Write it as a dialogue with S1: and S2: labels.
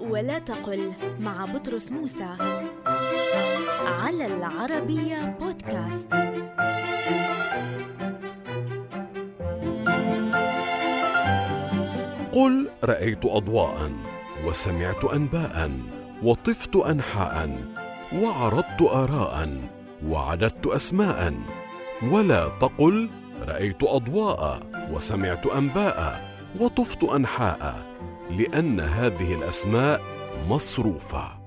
S1: ولا تقل مع بطرس موسى. على العربية بودكاست.
S2: قل رأيت أضواءً وسمعت أنباءً وطفت أنحاءً وعرضت آراءً وعددت أسماءً ولا تقل رأيت أضواء وسمعت أنباء وطفت أنحاء لأن هذه الأسماء مصروفة.